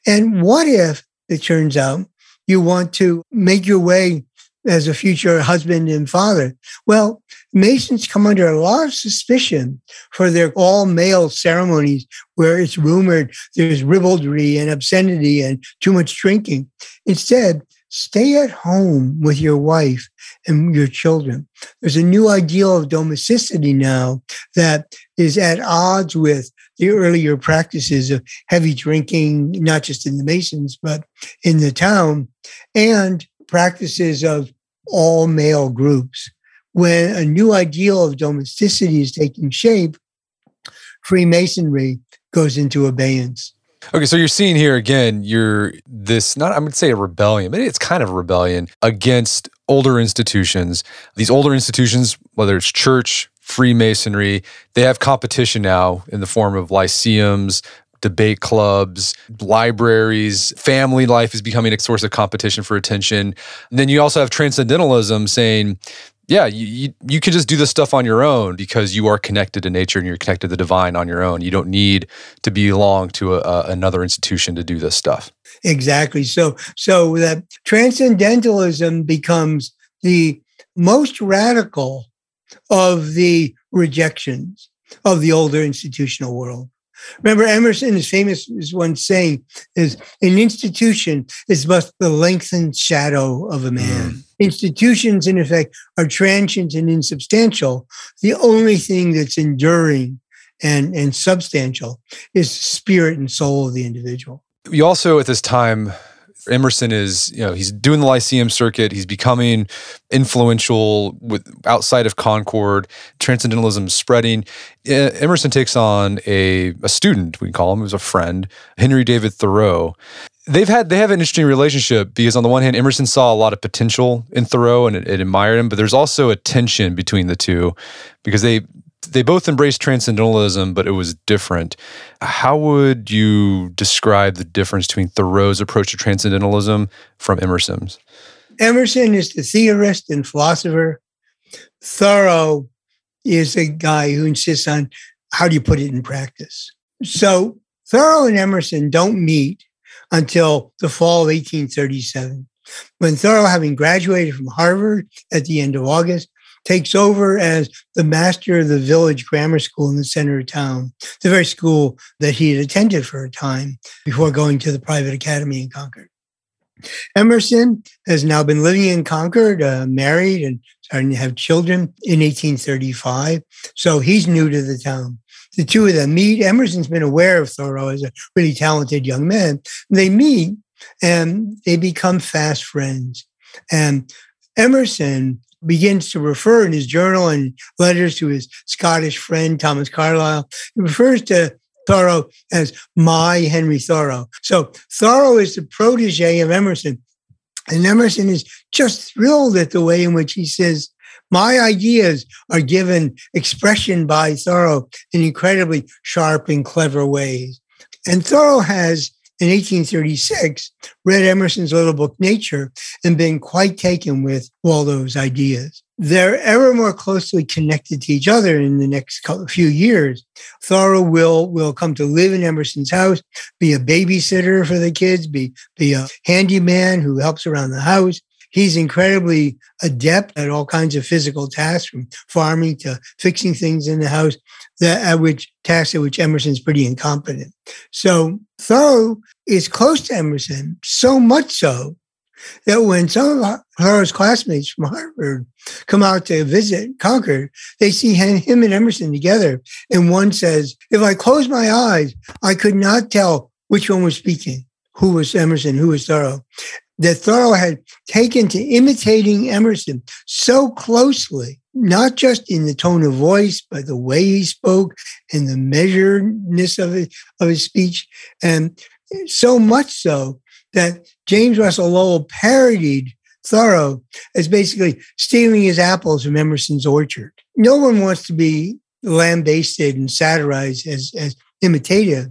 And what if it turns out you want to make your way as a future husband and father? Well, Masons come under a lot of suspicion for their all male ceremonies where it's rumored there's ribaldry and obscenity and too much drinking. Instead, stay at home with your wife and your children. There's a new ideal of domesticity now that is at odds with the earlier practices of heavy drinking, not just in the Masons, but in the town, and practices of all male groups. When a new ideal of domesticity is taking shape, Freemasonry goes into abeyance. Okay, so you're seeing here again, you're this not I would say a rebellion, but it's kind of a rebellion against older institutions. These older institutions, whether it's church, Freemasonry, they have competition now in the form of lyceums, debate clubs, libraries, family life is becoming a source of competition for attention. And then you also have transcendentalism saying yeah, you, you, you can just do this stuff on your own because you are connected to nature and you're connected to the divine on your own. You don't need to belong to a, a, another institution to do this stuff. Exactly. So, so that transcendentalism becomes the most radical of the rejections of the older institutional world. Remember, Emerson is famous as one saying is an institution is but the lengthened shadow of a man. Mm. Institutions, in effect, are transient and insubstantial. The only thing that's enduring and, and substantial is the spirit and soul of the individual. You also, at this time, Emerson is, you know, he's doing the Lyceum circuit. He's becoming influential with outside of Concord. Transcendentalism spreading. Emerson takes on a, a student, we call him, who's a friend, Henry David Thoreau. They've had they have an interesting relationship because on the one hand, Emerson saw a lot of potential in Thoreau and it, it admired him, but there's also a tension between the two because they they both embraced transcendentalism, but it was different. How would you describe the difference between Thoreau's approach to transcendentalism from Emerson's? Emerson is the theorist and philosopher. Thoreau is a guy who insists on how do you put it in practice. So Thoreau and Emerson don't meet until the fall of 1837. When Thoreau, having graduated from Harvard at the end of August, takes over as the master of the village grammar school in the center of town, the very school that he had attended for a time before going to the private academy in Concord. Emerson has now been living in Concord, uh, married and starting to have children in 1835. So he's new to the town. The two of them meet. Emerson's been aware of Thoreau as a really talented young man. They meet and they become fast friends. And Emerson begins to refer in his journal and letters to his Scottish friend, Thomas Carlyle, he refers to Thoreau as my Henry Thoreau. So Thoreau is the protege of Emerson. And Emerson is just thrilled at the way in which he says, my ideas are given expression by Thoreau in incredibly sharp and clever ways. And Thoreau has in 1836 read Emerson's little book Nature and been quite taken with Waldo's ideas. They're ever more closely connected to each other in the next few years. Thoreau will, will come to live in Emerson's house, be a babysitter for the kids, be, be a handyman who helps around the house. He's incredibly adept at all kinds of physical tasks, from farming to fixing things in the house, that at which tasks at which Emerson's pretty incompetent. So Thoreau is close to Emerson, so much so that when some of Thoreau's classmates from Harvard come out to visit Concord, they see him and Emerson together. And one says, if I close my eyes, I could not tell which one was speaking, who was Emerson, who was Thoreau. That Thoreau had taken to imitating Emerson so closely, not just in the tone of voice, but the way he spoke and the measuredness of, it, of his speech. And so much so that James Russell Lowell parodied Thoreau as basically stealing his apples from Emerson's orchard. No one wants to be lambasted and satirized as, as imitative.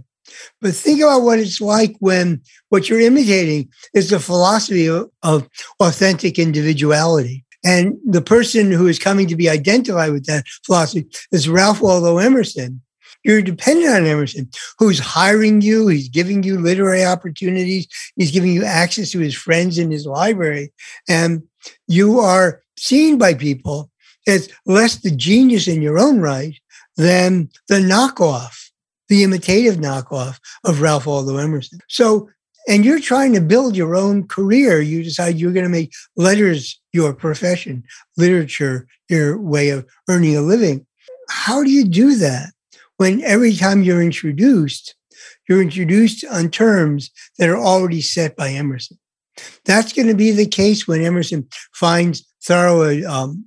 But think about what it's like when what you're imitating is the philosophy of, of authentic individuality. And the person who is coming to be identified with that philosophy is Ralph Waldo Emerson, you're dependent on Emerson, who's hiring you. He's giving you literary opportunities. He's giving you access to his friends in his library. And you are seen by people as less the genius in your own right than the knockoff, the imitative knockoff of Ralph Waldo Emerson. So, and you're trying to build your own career. You decide you're going to make letters your profession, literature your way of earning a living. How do you do that? when every time you're introduced, you're introduced on terms that are already set by Emerson. That's going to be the case when Emerson finds Thoreau um,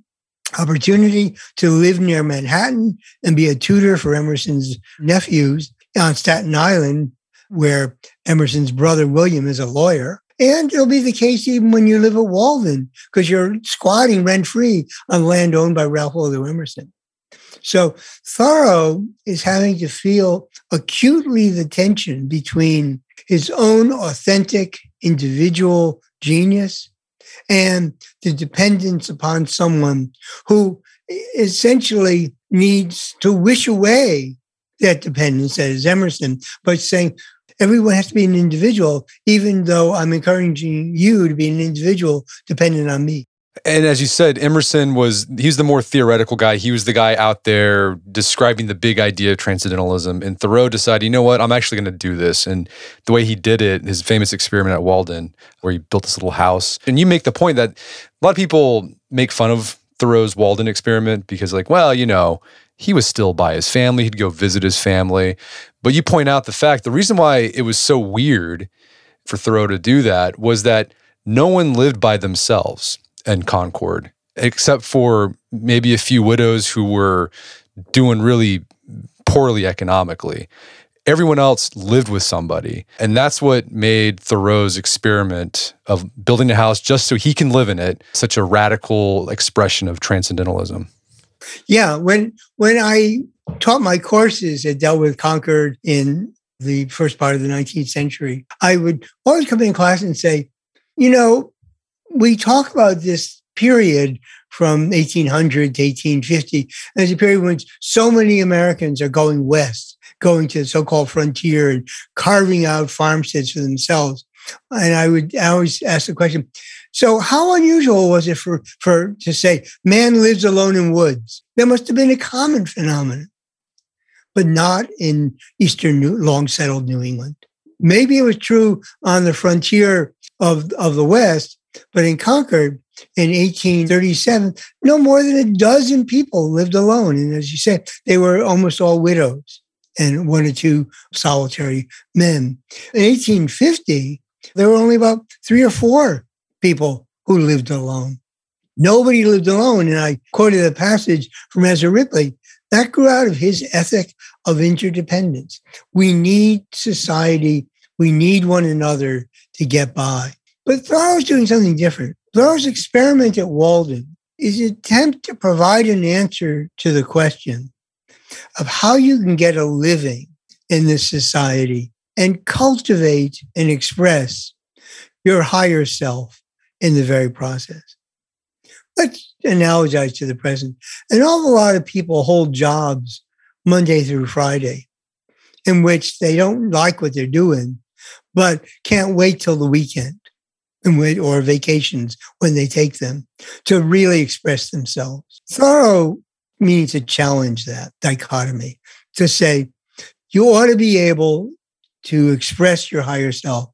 opportunity to live near Manhattan and be a tutor for Emerson's nephews on Staten Island, where Emerson's brother William is a lawyer. And it'll be the case even when you live at Walden, because you're squatting rent free on land owned by Ralph Waldo Emerson. So Thoreau is having to feel acutely the tension between his own authentic individual genius and the dependence upon someone who essentially needs to wish away that dependence, as Emerson, by saying, everyone has to be an individual, even though I'm encouraging you to be an individual dependent on me. And as you said, Emerson was he's the more theoretical guy. He was the guy out there describing the big idea of transcendentalism. And Thoreau decided, you know what, I'm actually going to do this. And the way he did it, his famous experiment at Walden, where he built this little house. And you make the point that a lot of people make fun of Thoreau's Walden experiment because, like, well, you know, he was still by his family. He'd go visit his family. But you point out the fact the reason why it was so weird for Thoreau to do that was that no one lived by themselves and Concord, except for maybe a few widows who were doing really poorly economically. Everyone else lived with somebody. And that's what made Thoreau's experiment of building a house just so he can live in it such a radical expression of transcendentalism. Yeah, when when I taught my courses that dealt with Concord in the first part of the 19th century, I would always come in class and say, you know, we talk about this period from 1800 to 1850 as a period when so many Americans are going west, going to the so-called frontier and carving out farmsteads for themselves. And I would I always ask the question, so how unusual was it for, for to say man lives alone in woods? That must have been a common phenomenon, but not in eastern New, long settled New England. Maybe it was true on the frontier of, of the West, but in Concord in 1837, no more than a dozen people lived alone. And as you said, they were almost all widows and one or two solitary men. In 1850, there were only about three or four people who lived alone. Nobody lived alone. And I quoted a passage from Ezra Ripley that grew out of his ethic of interdependence. We need society, we need one another to get by. But Thoreau's doing something different. Thoreau's experiment at Walden is an attempt to provide an answer to the question of how you can get a living in this society and cultivate and express your higher self in the very process. Let's analogize to the present. An awful lot of people hold jobs Monday through Friday in which they don't like what they're doing, but can't wait till the weekend or vacations when they take them to really express themselves. Thoreau means to challenge that dichotomy, to say, you ought to be able to express your higher self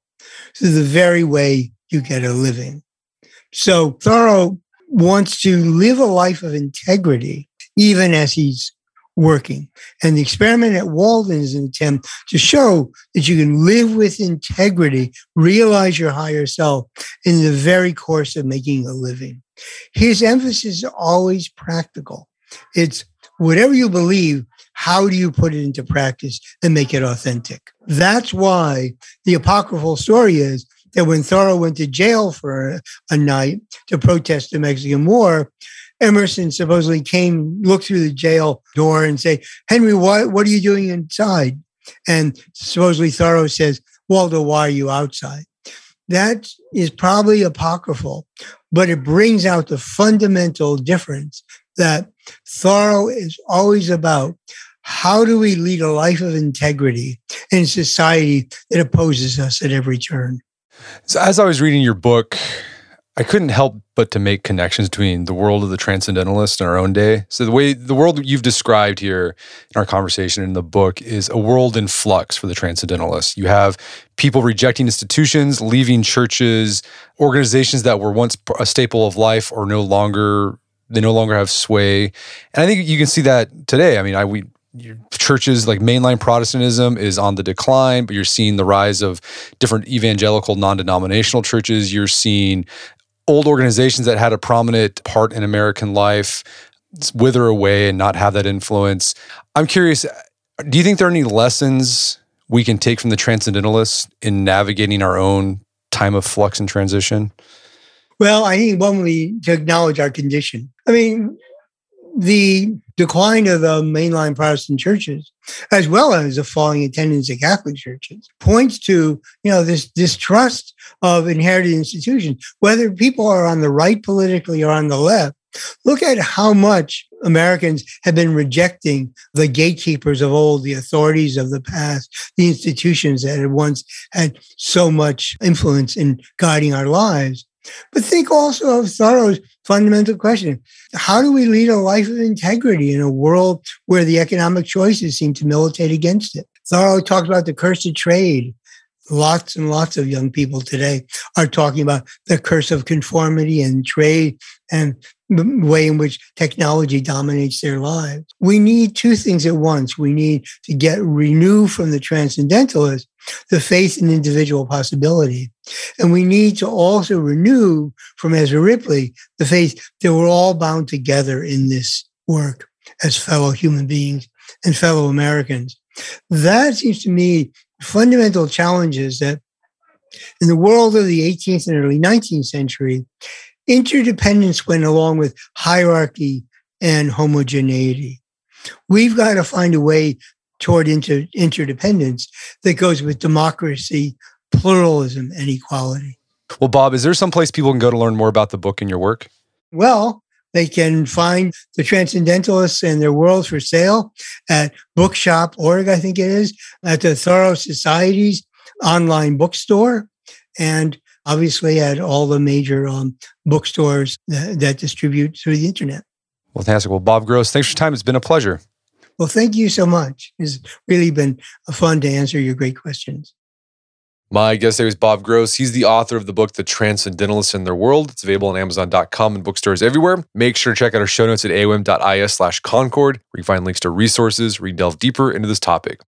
through the very way you get a living. So Thoreau wants to live a life of integrity, even as he's working. And the experiment at Walden is an attempt to show that you can live with integrity, realize your higher self in the very course of making a living. His emphasis is always practical. It's whatever you believe, how do you put it into practice and make it authentic? That's why the apocryphal story is that when Thoreau went to jail for a, night to protest the Mexican War, Emerson supposedly came, looked through the jail door and say, Henry, what, what are you doing inside? And supposedly Thoreau says, Waldo, why are you outside? That is probably apocryphal, but it brings out the fundamental difference that Thoreau is always about how do we lead a life of integrity in society that opposes us at every turn? So, as I was reading your book, I couldn't help but to make connections between the world of the transcendentalist and our own day. So the way the world you've described here in our conversation in the book is a world in flux for the transcendentalist. You have people rejecting institutions, leaving churches, organizations that were once a staple of life are no longer they no longer have sway. And I think you can see that today. I mean, I we churches like mainline Protestantism is on the decline, but you're seeing the rise of different evangelical non-denominational churches. You're seeing old organizations that had a prominent part in American life wither away and not have that influence. I'm curious, do you think there are any lessons we can take from the transcendentalists in navigating our own time of flux and transition? Well, I think one we to acknowledge our condition. I mean, the decline of the mainline Protestant churches, as well as the falling attendance at Catholic churches, points to you know this distrust of inherited institutions. Whether people are on the right politically or on the left, look at how much Americans have been rejecting the gatekeepers of old, the authorities of the past, the institutions that had once had so much influence in guiding our lives. But think also of Thoreau's fundamental question How do we lead a life of integrity in a world where the economic choices seem to militate against it? Thoreau talks about the curse of trade. Lots and lots of young people today are talking about the curse of conformity and trade and the way in which technology dominates their lives. We need two things at once. We need to get renewed from the transcendentalists the faith in individual possibility. And we need to also renew from Ezra Ripley the faith that we're all bound together in this work as fellow human beings and fellow Americans. That seems to me fundamental challenges that in the world of the 18th and early 19th century, interdependence went along with hierarchy and homogeneity. We've got to find a way toward inter- interdependence that goes with democracy, pluralism, and equality. Well, Bob, is there some place people can go to learn more about the book and your work? Well, they can find the Transcendentalists and their worlds for sale at bookshop.org, I think it is, at the Thoreau Society's online bookstore, and obviously at all the major um, bookstores that, that distribute through the internet. Well, fantastic. Well, Bob Gross, thanks for your time. It's been a pleasure. Well, thank you so much. It's really been fun to answer your great questions. My guest today was Bob Gross. He's the author of the book, The Transcendentalists and Their World. It's available on Amazon.com and bookstores everywhere. Make sure to check out our show notes at aom.is slash concord, where you can find links to resources where you can delve deeper into this topic.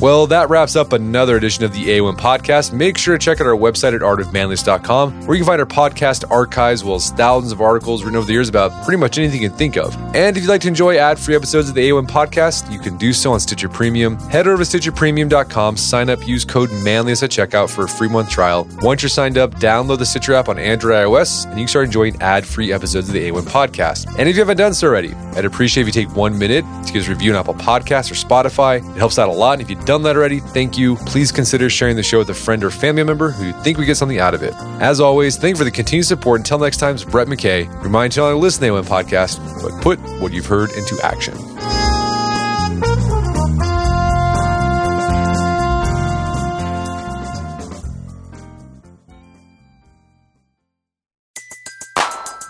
Well, that wraps up another edition of the AOM podcast. Make sure to check out our website at artofmanliness.com, where you can find our podcast archives, as well as thousands of articles written over the years about pretty much anything you can think of. And if you'd like to enjoy ad free episodes of the AOM podcast, you can do so on Stitcher Premium. Head over to StitcherPremium.com, sign up, use code manliness at checkout for a free month trial. Once you're signed up, download the Stitcher app on Android iOS, and you can start enjoying ad free episodes of the AOM podcast. And if you haven't done so already, I'd appreciate if you take one minute to give us a review on Apple Podcasts or Spotify. It helps out a lot. And if you've done that already, thank you. Please consider sharing the show with a friend or family member who you think we get something out of it. As always, thank you for the continued support. Until next time, it's Brett McKay. Remind you to listen to the AOM podcast, but put what you've heard into action.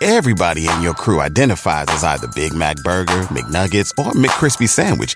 Everybody in your crew identifies as either Big Mac Burger, McNuggets, or McCrispy Sandwich.